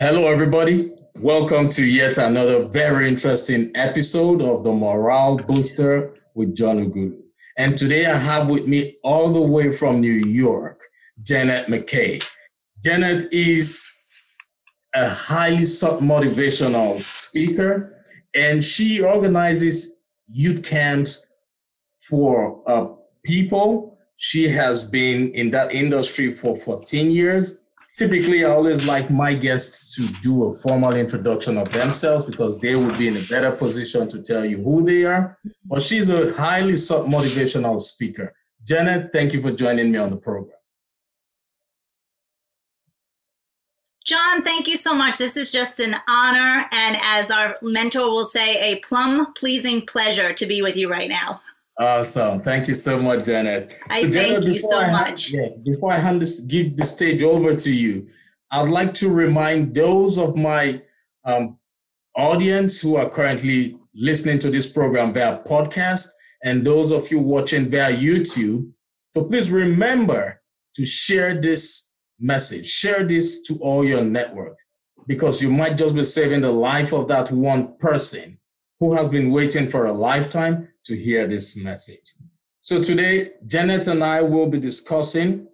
Hello, everybody. Welcome to yet another very interesting episode of the Morale Booster with John Ughulu. And today I have with me all the way from New York, Janet McKay. Janet is a highly motivational speaker, and she organizes youth camps for uh, people. She has been in that industry for 14 years. Typically, I always like my guests to do a formal introduction of themselves because they would be in a better position to tell you who they are. But she's a highly motivational speaker. Janet, thank you for joining me on the program. John, thank you so much. This is just an honor. And as our mentor will say, a plum pleasing pleasure to be with you right now. Awesome. Thank you so much, Janet. I so, thank Janet, you so I, much. Yeah, before I hand this, give the stage over to you, I'd like to remind those of my um, audience who are currently listening to this program via podcast and those of you watching via YouTube. So please remember to share this message. Share this to all your network because you might just be saving the life of that one person who has been waiting for a lifetime to hear this message. So today, Janet and I will be discussing,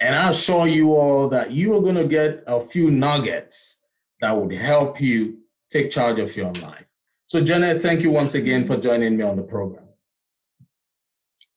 and I'll show you all that you are going to get a few nuggets that would help you take charge of your life. So, Janet, thank you once again for joining me on the program.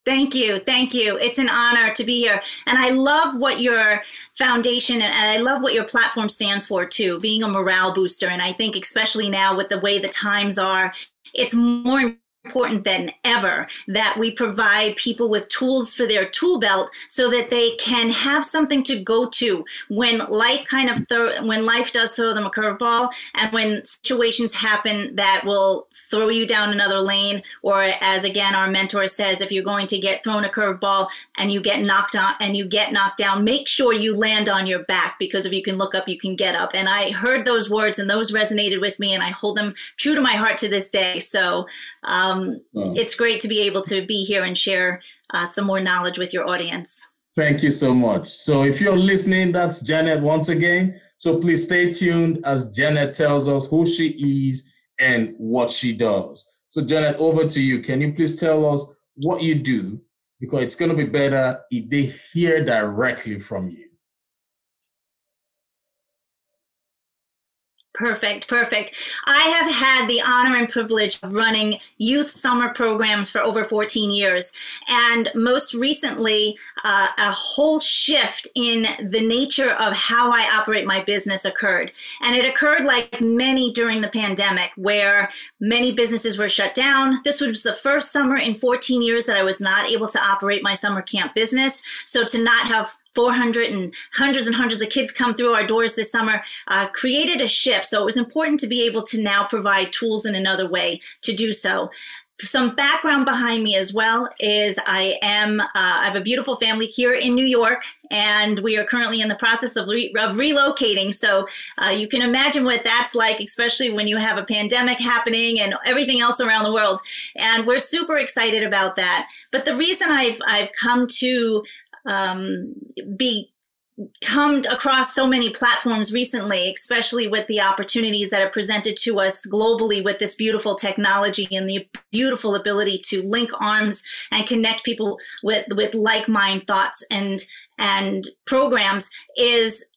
Thank you. Thank you. It's an honor to be here. And I love what your foundation and I love what your platform stands for too, being a morale booster. And I think, especially now with the way the times are, it's more important than ever that we provide people with tools for their tool belt so that they can have something to go to when life kind of throw when life does throw them a curveball and when situations happen that will throw you down another lane or as again our mentor says if you're going to get thrown a curveball and you get knocked on and you get knocked down make sure you land on your back because if you can look up you can get up. And i heard those words and those resonated with me and i hold them true to my heart to this day. So um, it's great to be able to be here and share uh, some more knowledge with your audience. Thank you so much. So, if you're listening, that's Janet once again. So, please stay tuned as Janet tells us who she is and what she does. So, Janet, over to you. Can you please tell us what you do? Because it's going to be better if they hear directly from you. Perfect, perfect. I have had the honor and privilege of running youth summer programs for over 14 years. And most recently, uh, a whole shift in the nature of how I operate my business occurred. And it occurred like many during the pandemic, where many businesses were shut down. This was the first summer in 14 years that I was not able to operate my summer camp business. So to not have 400 and hundreds and hundreds of kids come through our doors this summer uh, created a shift. So it was important to be able to now provide tools in another way to do so some background behind me as well is I am uh, I have a beautiful family here in New York, and we are currently in the process of, re- of relocating. So uh, you can imagine what that's like, especially when you have a pandemic happening and everything else around the world. And we're super excited about that. But the reason I've I've come to um, be come across so many platforms recently, especially with the opportunities that are presented to us globally with this beautiful technology and the beautiful ability to link arms and connect people with, with like mind thoughts and, and programs is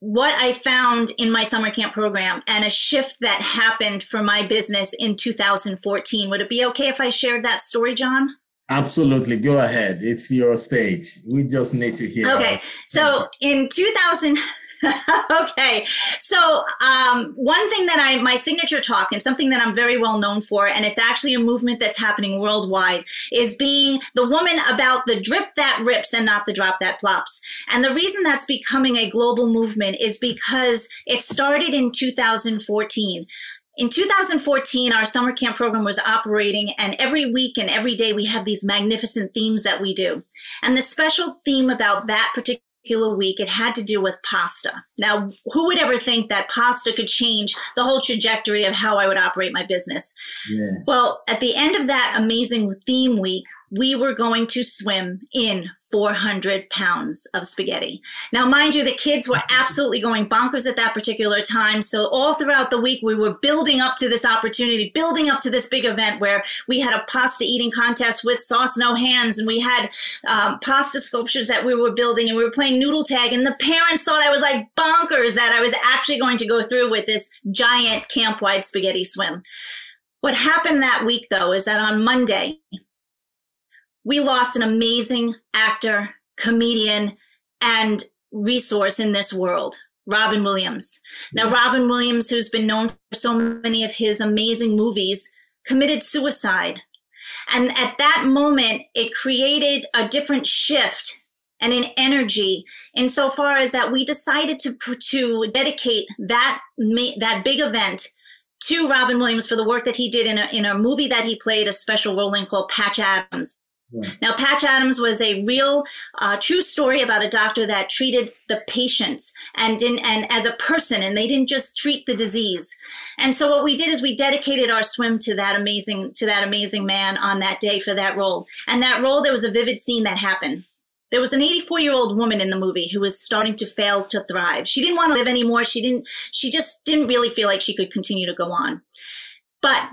what I found in my summer camp program and a shift that happened for my business in 2014. Would it be okay if I shared that story, John? Absolutely. Go ahead. It's your stage. We just need to hear. Okay. So in 2000, okay. So um, one thing that I, my signature talk and something that I'm very well known for, and it's actually a movement that's happening worldwide, is being the woman about the drip that rips and not the drop that plops. And the reason that's becoming a global movement is because it started in 2014. In 2014, our summer camp program was operating, and every week and every day we have these magnificent themes that we do. And the special theme about that particular week, it had to do with pasta. Now, who would ever think that pasta could change the whole trajectory of how I would operate my business? Yeah. Well, at the end of that amazing theme week, we were going to swim in 400 pounds of spaghetti. Now, mind you, the kids were absolutely going bonkers at that particular time. So, all throughout the week, we were building up to this opportunity, building up to this big event where we had a pasta eating contest with sauce no hands, and we had um, pasta sculptures that we were building, and we were playing noodle tag. And the parents thought I was like bonkers that I was actually going to go through with this giant camp wide spaghetti swim. What happened that week, though, is that on Monday, we lost an amazing actor, comedian, and resource in this world. Robin Williams. Now, Robin Williams, who's been known for so many of his amazing movies, committed suicide. And at that moment, it created a different shift and an energy insofar as that we decided to, to dedicate that, that big event to Robin Williams for the work that he did in a, in a movie that he played a special role in called Patch Adams. Now, Patch Adams was a real, uh, true story about a doctor that treated the patients and didn't, and as a person, and they didn't just treat the disease. And so, what we did is we dedicated our swim to that amazing, to that amazing man on that day for that role. And that role, there was a vivid scene that happened. There was an 84 year old woman in the movie who was starting to fail to thrive. She didn't want to live anymore. She didn't. She just didn't really feel like she could continue to go on. But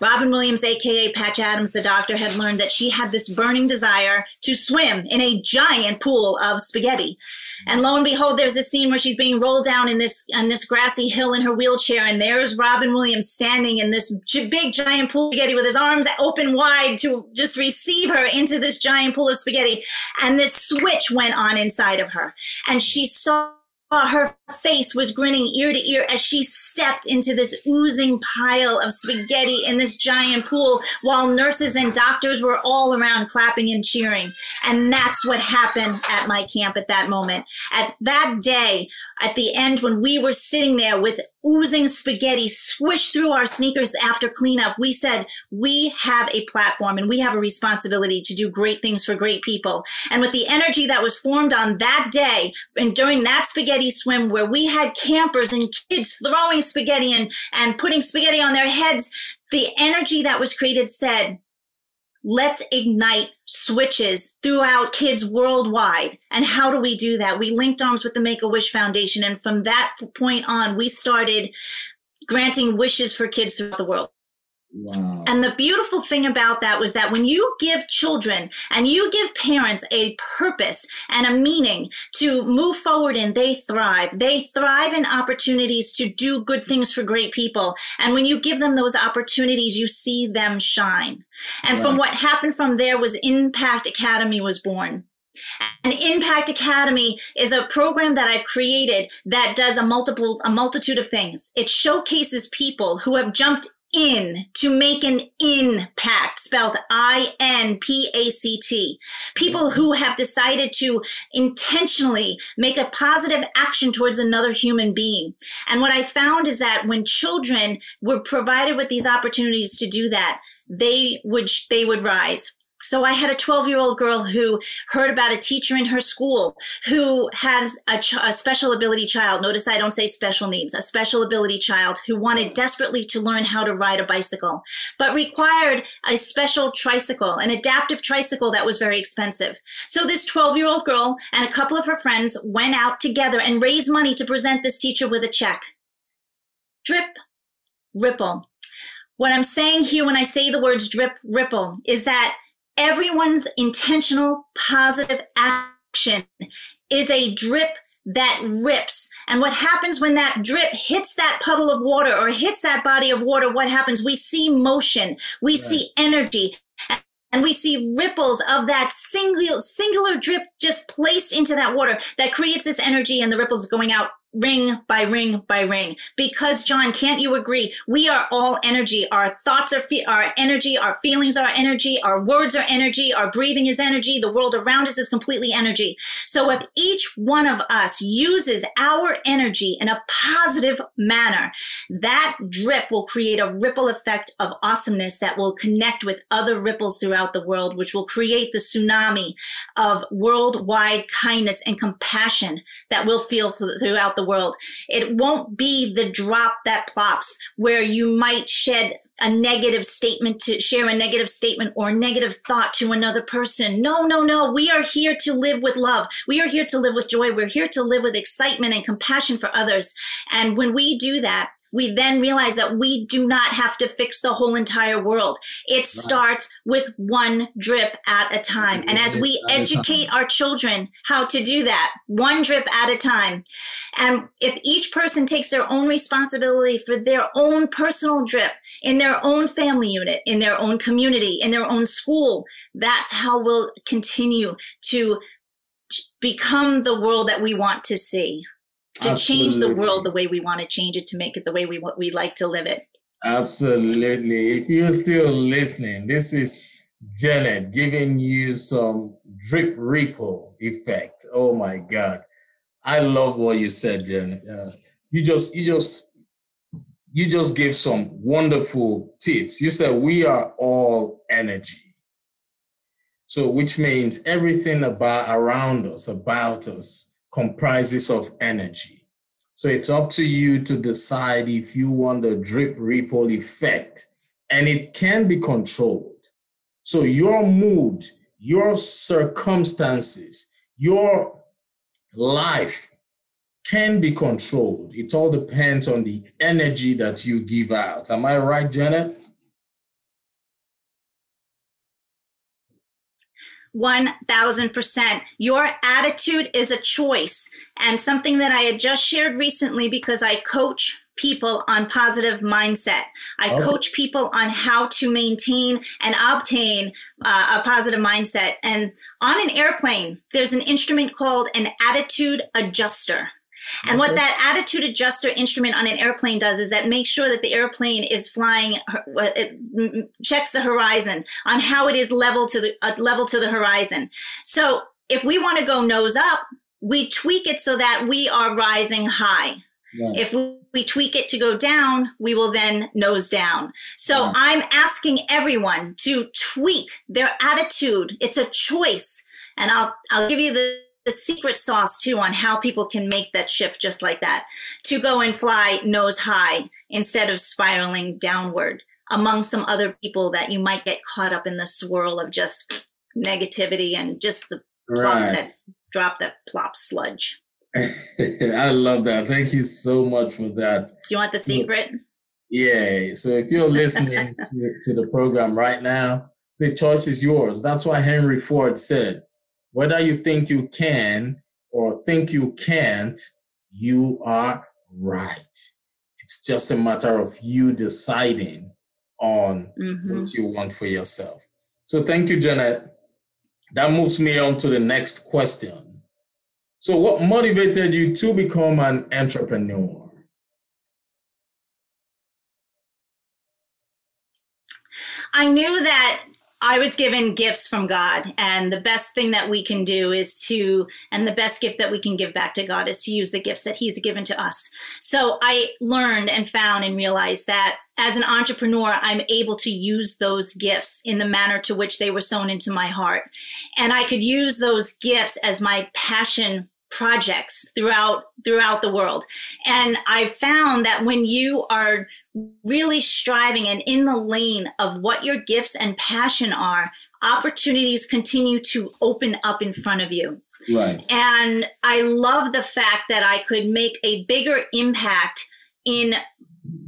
Robin Williams, aka Patch Adams, the doctor, had learned that she had this burning desire to swim in a giant pool of spaghetti. And lo and behold, there's a scene where she's being rolled down in this on this grassy hill in her wheelchair, and there's Robin Williams standing in this big giant pool of spaghetti with his arms open wide to just receive her into this giant pool of spaghetti. And this switch went on inside of her, and she saw Uh, her face was grinning ear to ear as she stepped into this oozing pile of spaghetti in this giant pool while nurses and doctors were all around clapping and cheering. And that's what happened at my camp at that moment. At that day, at the end, when we were sitting there with oozing spaghetti swished through our sneakers after cleanup, we said, we have a platform and we have a responsibility to do great things for great people. And with the energy that was formed on that day and during that spaghetti swim where we had campers and kids throwing spaghetti and, and putting spaghetti on their heads, the energy that was created said, let's ignite switches throughout kids worldwide. And how do we do that? We linked arms with the Make a Wish Foundation. And from that point on, we started granting wishes for kids throughout the world. Wow. And the beautiful thing about that was that when you give children and you give parents a purpose and a meaning to move forward in, they thrive. They thrive in opportunities to do good things for great people. And when you give them those opportunities, you see them shine. And from what happened from there was Impact Academy was born. And Impact Academy is a program that I've created that does a multiple a multitude of things. It showcases people who have jumped in to make an impact spelled i-n-p-a-c-t people who have decided to intentionally make a positive action towards another human being. And what i found is that when children were provided with these opportunities to do that they would they would rise so I had a 12 year old girl who heard about a teacher in her school who had a, ch- a, special ability child. Notice I don't say special needs, a special ability child who wanted desperately to learn how to ride a bicycle, but required a special tricycle, an adaptive tricycle that was very expensive. So this 12 year old girl and a couple of her friends went out together and raised money to present this teacher with a check. Drip, ripple. What I'm saying here when I say the words drip, ripple is that everyone's intentional positive action is a drip that rips. And what happens when that drip hits that puddle of water or hits that body of water? What happens? We see motion, we right. see energy, and we see ripples of that single singular drip just placed into that water that creates this energy and the ripples going out ring by ring by ring. Because john can't you agree? We are all energy. Our thoughts are fe- our energy our feelings are energy our words are energy our breathing is energy the world around us is completely energy. So if each one of us uses our energy in a positive manner that drip will create a ripple effect of awesomeness that will connect with other ripples throughout the world which will create the tsunami of worldwide kindness and compassion that we'll feel throughout the world. It won't be the drop that plops where you might shed a negative statement to share a negative statement or negative thought to another person. No, no, no. We are here to live with love. We are here to live with joy. We're here to live with excitement and compassion for others. And when we do that, we then realize that we do not have to fix the whole entire world. It right. starts with one drip at a time. And as we educate our children how to do that, one drip at a time, and if each person takes their own responsibility for their own personal drip in their own family unit, in their own community, in their own school, that's how we'll continue to become the world that we want to see to Absolutely. change the world the way we want to change it, to make it the way we we like to live it. Absolutely. If you're still listening, this is Janet giving you some drip ripple effect. Oh my God. I love what you said, Janet. Uh, you just, you just, you just gave some wonderful tips. You said we are all energy. So, which means everything about around us, about us, comprises of energy. So it's up to you to decide if you want the drip ripple effect, and it can be controlled. So your mood, your circumstances, your life can be controlled. It all depends on the energy that you give out. Am I right, Janet? 1000%. Your attitude is a choice and something that I had just shared recently because I coach people on positive mindset. I okay. coach people on how to maintain and obtain uh, a positive mindset. And on an airplane, there's an instrument called an attitude adjuster. And what that attitude adjuster instrument on an airplane does is that makes sure that the airplane is flying, it checks the horizon on how it is level to the uh, level to the horizon. So if we want to go nose up, we tweak it so that we are rising high. Yeah. If we tweak it to go down, we will then nose down. So yeah. I'm asking everyone to tweak their attitude. It's a choice. And I'll I'll give you the the secret sauce too on how people can make that shift just like that to go and fly nose high instead of spiraling downward among some other people that you might get caught up in the swirl of just negativity and just the plop right. that drop that plop sludge. I love that. Thank you so much for that. Do you want the secret? Yeah. So if you're listening to, to the program right now, the choice is yours. That's why Henry Ford said, whether you think you can or think you can't, you are right. It's just a matter of you deciding on mm-hmm. what you want for yourself. So thank you, Janet. That moves me on to the next question. So, what motivated you to become an entrepreneur? I knew that I was given gifts from God, and the best thing that we can do is to, and the best gift that we can give back to God is to use the gifts that He's given to us. So I learned and found and realized that as an entrepreneur, I'm able to use those gifts in the manner to which they were sown into my heart. And I could use those gifts as my passion projects throughout throughout the world and i found that when you are really striving and in the lane of what your gifts and passion are opportunities continue to open up in front of you. Right. And i love the fact that i could make a bigger impact in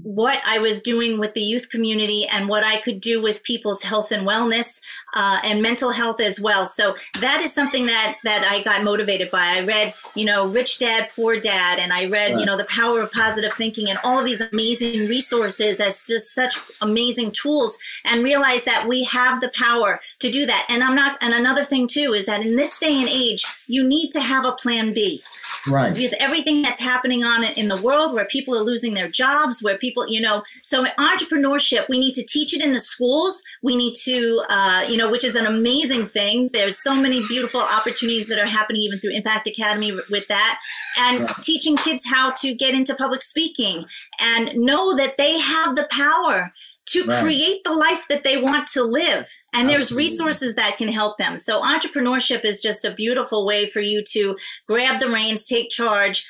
what I was doing with the youth community and what I could do with people's health and wellness uh, and mental health as well. So that is something that that I got motivated by. I read, you know, Rich Dad Poor Dad, and I read, right. you know, The Power of Positive Thinking, and all of these amazing resources as just such amazing tools, and realized that we have the power to do that. And I'm not. And another thing too is that in this day and age, you need to have a plan B. Right. With everything that's happening on it in the world, where people are losing their jobs, where people people, you know, so entrepreneurship, we need to teach it in the schools. We need to, uh, you know, which is an amazing thing. There's so many beautiful opportunities that are happening even through Impact Academy with that. And yeah. teaching kids how to get into public speaking and know that they have the power to right. create the life that they want to live. And Absolutely. there's resources that can help them. So entrepreneurship is just a beautiful way for you to grab the reins, take charge,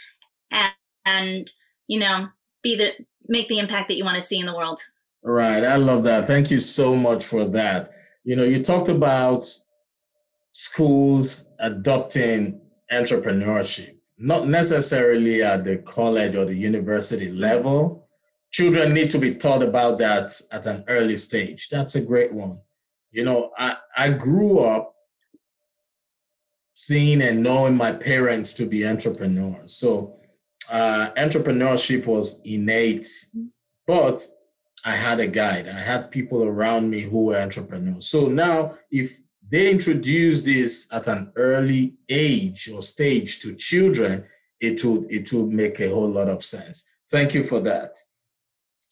and and you know be the make the impact that you want to see in the world. Right. I love that. Thank you so much for that. You know, you talked about schools adopting entrepreneurship, not necessarily at the college or the university level. Children need to be taught about that at an early stage. That's a great one. You know, I, I grew up seeing and knowing my parents to be entrepreneurs. So uh, entrepreneurship was innate, but I had a guide. I had people around me who were entrepreneurs. So now, if they introduce this at an early age or stage to children, it would it would make a whole lot of sense. Thank you for that.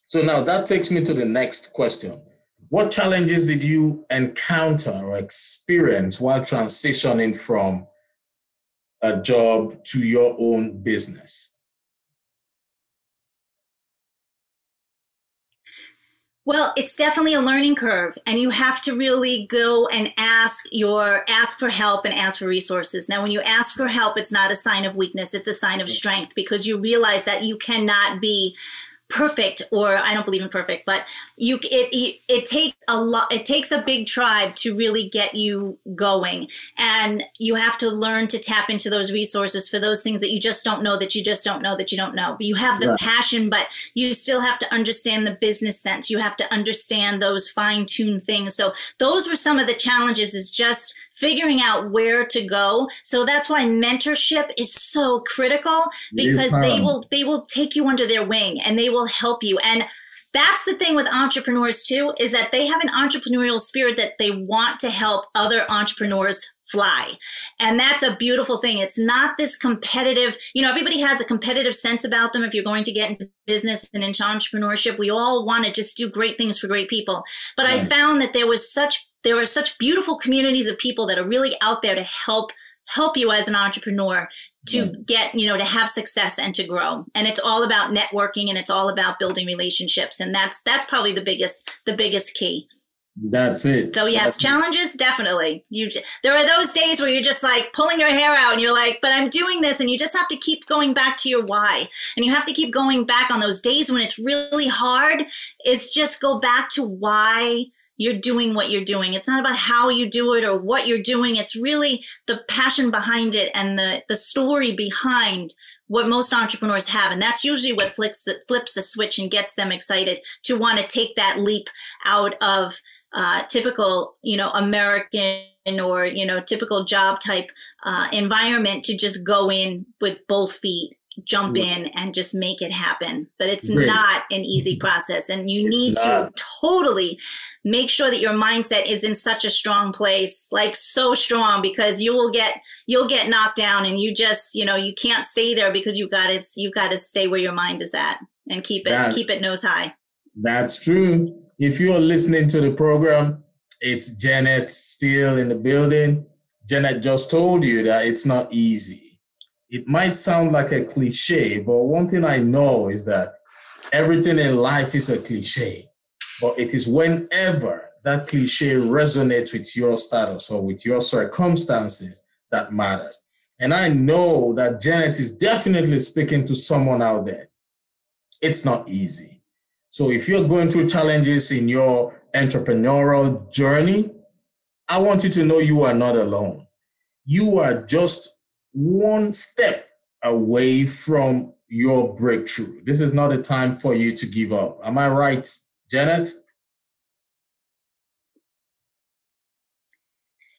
So now that takes me to the next question. What challenges did you encounter or experience while transitioning from a job to your own business? Well, it's definitely a learning curve and you have to really go and ask your ask for help and ask for resources. Now, when you ask for help, it's not a sign of weakness, it's a sign of strength because you realize that you cannot be perfect or i don't believe in perfect but you it, it, it takes a lot it takes a big tribe to really get you going. And you have to learn to tap into those resources for those things that you just don't know that you just don't know that you don't know. You have the passion but you still have to understand the business sense. You have to understand those fine-tuned things. So those were some of the challenges is just figuring out where to go. So that's why mentorship is so critical because they will they will take you under their wing and they will help you. And that's the thing with entrepreneurs too is that they have an entrepreneurial spirit that they want to help other entrepreneurs fly. And that's a beautiful thing. It's not this competitive, you know, everybody has a competitive sense about them if you're going to get into business and into entrepreneurship. We all want to just do great things for great people. But right. I found that there was such there are such beautiful communities of people that are really out there to help help you as an entrepreneur to yeah. get you know to have success and to grow. And it's all about networking and it's all about building relationships. And that's that's probably the biggest the biggest key. That's it. So yes that's challenges it. definitely. You there are those days where you're just like pulling your hair out and you're like but i'm doing this and you just have to keep going back to your why. And you have to keep going back on those days when it's really hard is just go back to why you're doing what you're doing. It's not about how you do it or what you're doing. It's really the passion behind it and the, the story behind what most entrepreneurs have. And that's usually what flips the, flips the switch and gets them excited to want to take that leap out of uh, typical, you know, American or, you know, typical job type uh, environment to just go in with both feet jump in and just make it happen. But it's Great. not an easy process. And you it's need not. to totally make sure that your mindset is in such a strong place, like so strong, because you will get you'll get knocked down and you just, you know, you can't stay there because you got to you got to stay where your mind is at and keep it that, keep it nose high. That's true. If you are listening to the program, it's Janet still in the building. Janet just told you that it's not easy it might sound like a cliche, but one thing I know is that everything in life is a cliche. But it is whenever that cliche resonates with your status or with your circumstances that matters. And I know that Janet is definitely speaking to someone out there. It's not easy. So if you're going through challenges in your entrepreneurial journey, I want you to know you are not alone. You are just one step away from your breakthrough. This is not a time for you to give up. Am I right, Janet?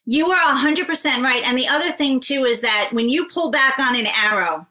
You are 100% right. And the other thing, too, is that when you pull back on an arrow,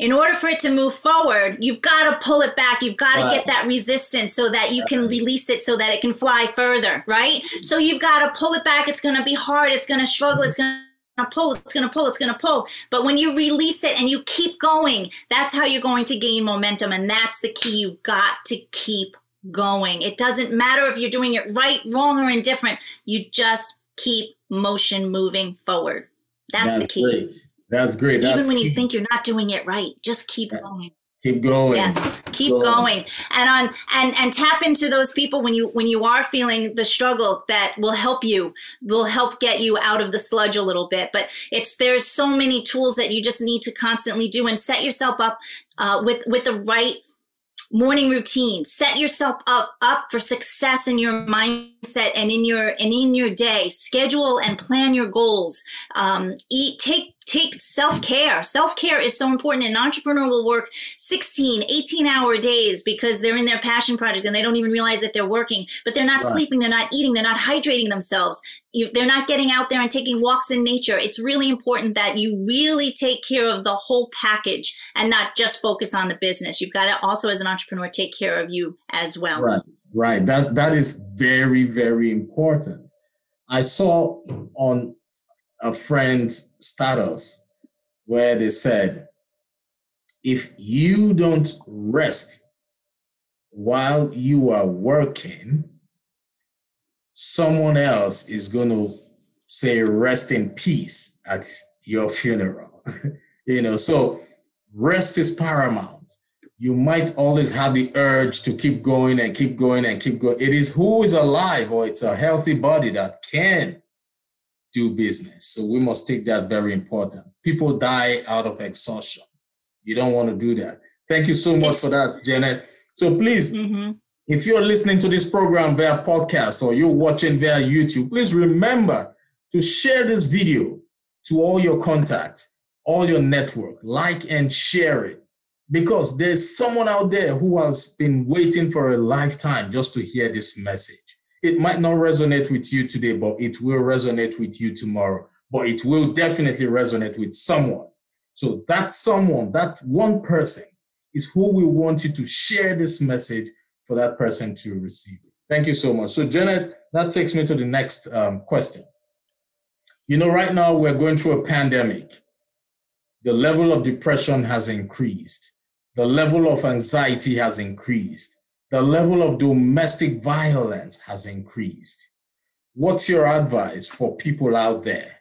in order for it to move forward, you've got to pull it back. You've got to get that resistance so that you can release it so that it can fly further, right? So you've got to pull it back. It's going to be hard. It's going to struggle. It's going to to pull, it's going to pull, it's going to pull. But when you release it and you keep going, that's how you're going to gain momentum. And that's the key. You've got to keep going. It doesn't matter if you're doing it right, wrong, or indifferent. You just keep motion moving forward. That's, that's the key. Great. That's great. Even that's when key. you think you're not doing it right, just keep going. Keep going. Yes keep going. going. and on and and tap into those people when you when you are feeling the struggle that will help you will help get you out of the sludge a little bit. But it's there's so many tools that you just need to constantly do and set yourself up uh, with with the right morning routine. Set yourself up up for success in your mindset and in your and in your day. Schedule and plan your goals. Um, eat take take self-care. Self-care is so important an entrepreneur will work 16 18 hour days because they're in their passion project and they don't even realize that they're working but they're not right. sleeping they're not eating they're not hydrating themselves. You, they're not getting out there and taking walks in nature. It's really important that you really take care of the whole package and not just focus on the business. You've got to also as an entrepreneur take care of you as well. Right right. That that is very very important. I saw on a friend's status where they said, if you don't rest while you are working, someone else is going to say, rest in peace at your funeral. you know, so rest is paramount. You might always have the urge to keep going and keep going and keep going. It is who is alive or it's a healthy body that can do business. So we must take that very important. People die out of exhaustion. You don't want to do that. Thank you so much for that, Janet. So please, mm-hmm. if you're listening to this program via podcast or you're watching via YouTube, please remember to share this video to all your contacts, all your network, like and share it. Because there's someone out there who has been waiting for a lifetime just to hear this message it might not resonate with you today, but it will resonate with you tomorrow. But it will definitely resonate with someone. So that someone, that one person, is who we want you to share this message for that person to receive. Thank you so much. So, Janet, that takes me to the next um, question. You know, right now we're going through a pandemic. The level of depression has increased. The level of anxiety has increased the level of domestic violence has increased. What's your advice for people out there?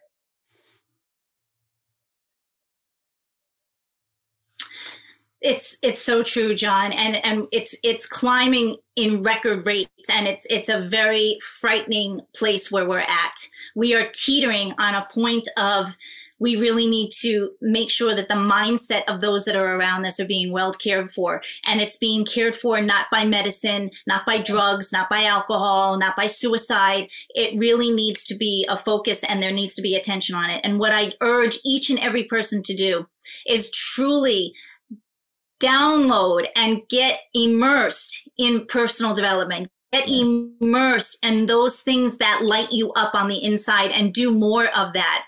It's it's so true, John, and and it's it's climbing in record rates, and it's it's a very frightening place where we're at. We are teetering on a point of we really need to make sure that the mindset of those that are around us are being well cared for. And it's being cared for not by medicine, not by drugs, not by alcohol, not by suicide. It really needs to be a focus and there needs to be attention on it. And what I urge each and every person to do is truly download and get immersed in personal development get immersed in those things that light you up on the inside and do more of that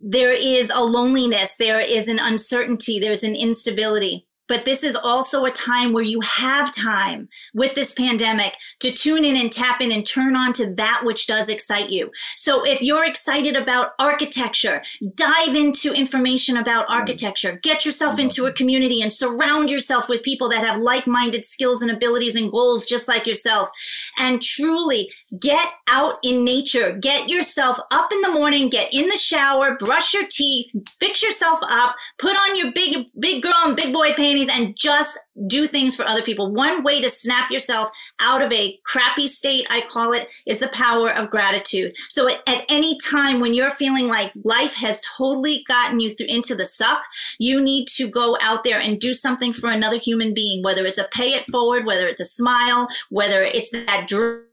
there is a loneliness, there is an uncertainty, there's an instability. But this is also a time where you have time with this pandemic to tune in and tap in and turn on to that which does excite you. So if you're excited about architecture, dive into information about architecture, get yourself into a community and surround yourself with people that have like minded skills and abilities and goals just like yourself. And truly get out in nature, get yourself up in the morning, get in the shower, brush your teeth, fix yourself up, put on your big, big girl and big boy panties and just do things for other people. One way to snap yourself out of a crappy state, I call it, is the power of gratitude. So at, at any time when you're feeling like life has totally gotten you through into the suck, you need to go out there and do something for another human being, whether it's a pay it forward, whether it's a smile, whether it's that drip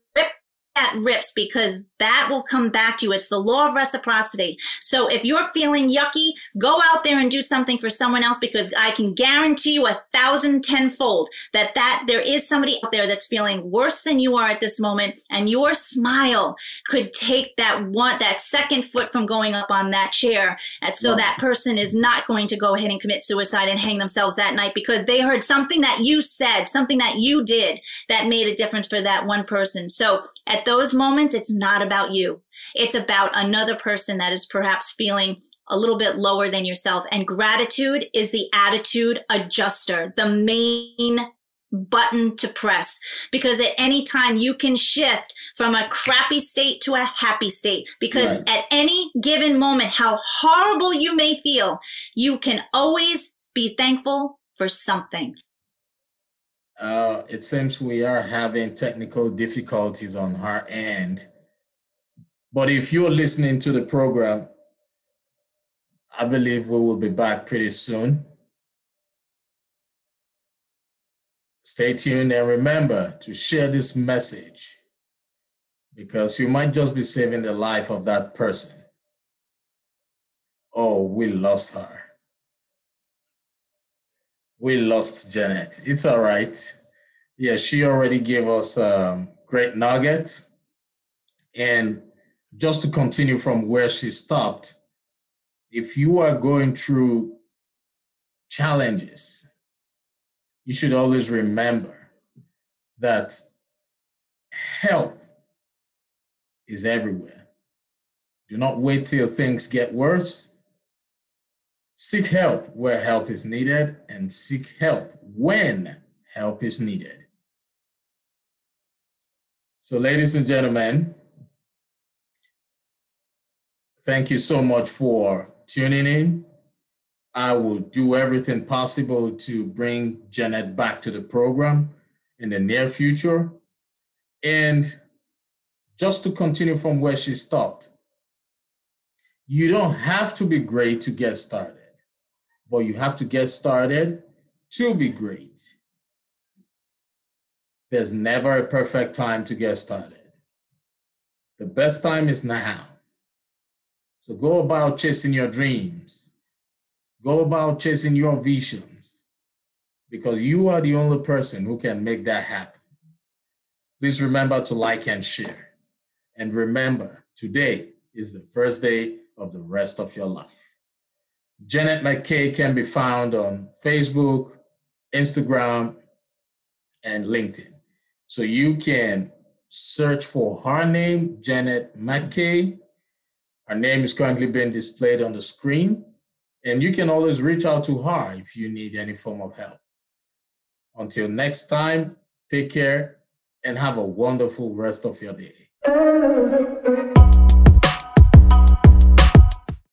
that rips because that will come back to you. It's the law of reciprocity. So if you're feeling yucky, go out there and do something for someone else because I can guarantee you a thousand tenfold that that there is somebody out there that's feeling worse than you are at this moment. And your smile could take that one, that second foot from going up on that chair. And so that person is not going to go ahead and commit suicide and hang themselves that night because they heard something that you said, something that you did that made a difference for that one person. So at those moments, it's not about you. It's about another person that is perhaps feeling a little bit lower than yourself. And gratitude is the attitude adjuster, the main button to press because at any time you can shift from a crappy state to a happy state because right. at any given moment how horrible you may feel you can always be thankful for something. Uh, it seems we are having technical difficulties on our end. But if you're listening to the program, I believe we will be back pretty soon. Stay tuned and remember to share this message because you might just be saving the life of that person. Oh, we lost her. We lost Janet. It's all right. Yeah, she already gave us a um, great nugget. And just to continue from where she stopped, if you are going through challenges, you should always remember that help is everywhere. Do not wait till things get worse. Seek help where help is needed and seek help when help is needed. So, ladies and gentlemen, thank you so much for tuning in. I will do everything possible to bring Janet back to the program in the near future. And just to continue from where she stopped, you don't have to be great to get started, but you have to get started to be great. There's never a perfect time to get started. The best time is now. So go about chasing your dreams. Go about chasing your visions because you are the only person who can make that happen. Please remember to like and share. And remember, today is the first day of the rest of your life. Janet McKay can be found on Facebook, Instagram, and LinkedIn. So you can search for her name, Janet McKay. Her name is currently being displayed on the screen. And you can always reach out to her if you need any form of help. Until next time, take care and have a wonderful rest of your day.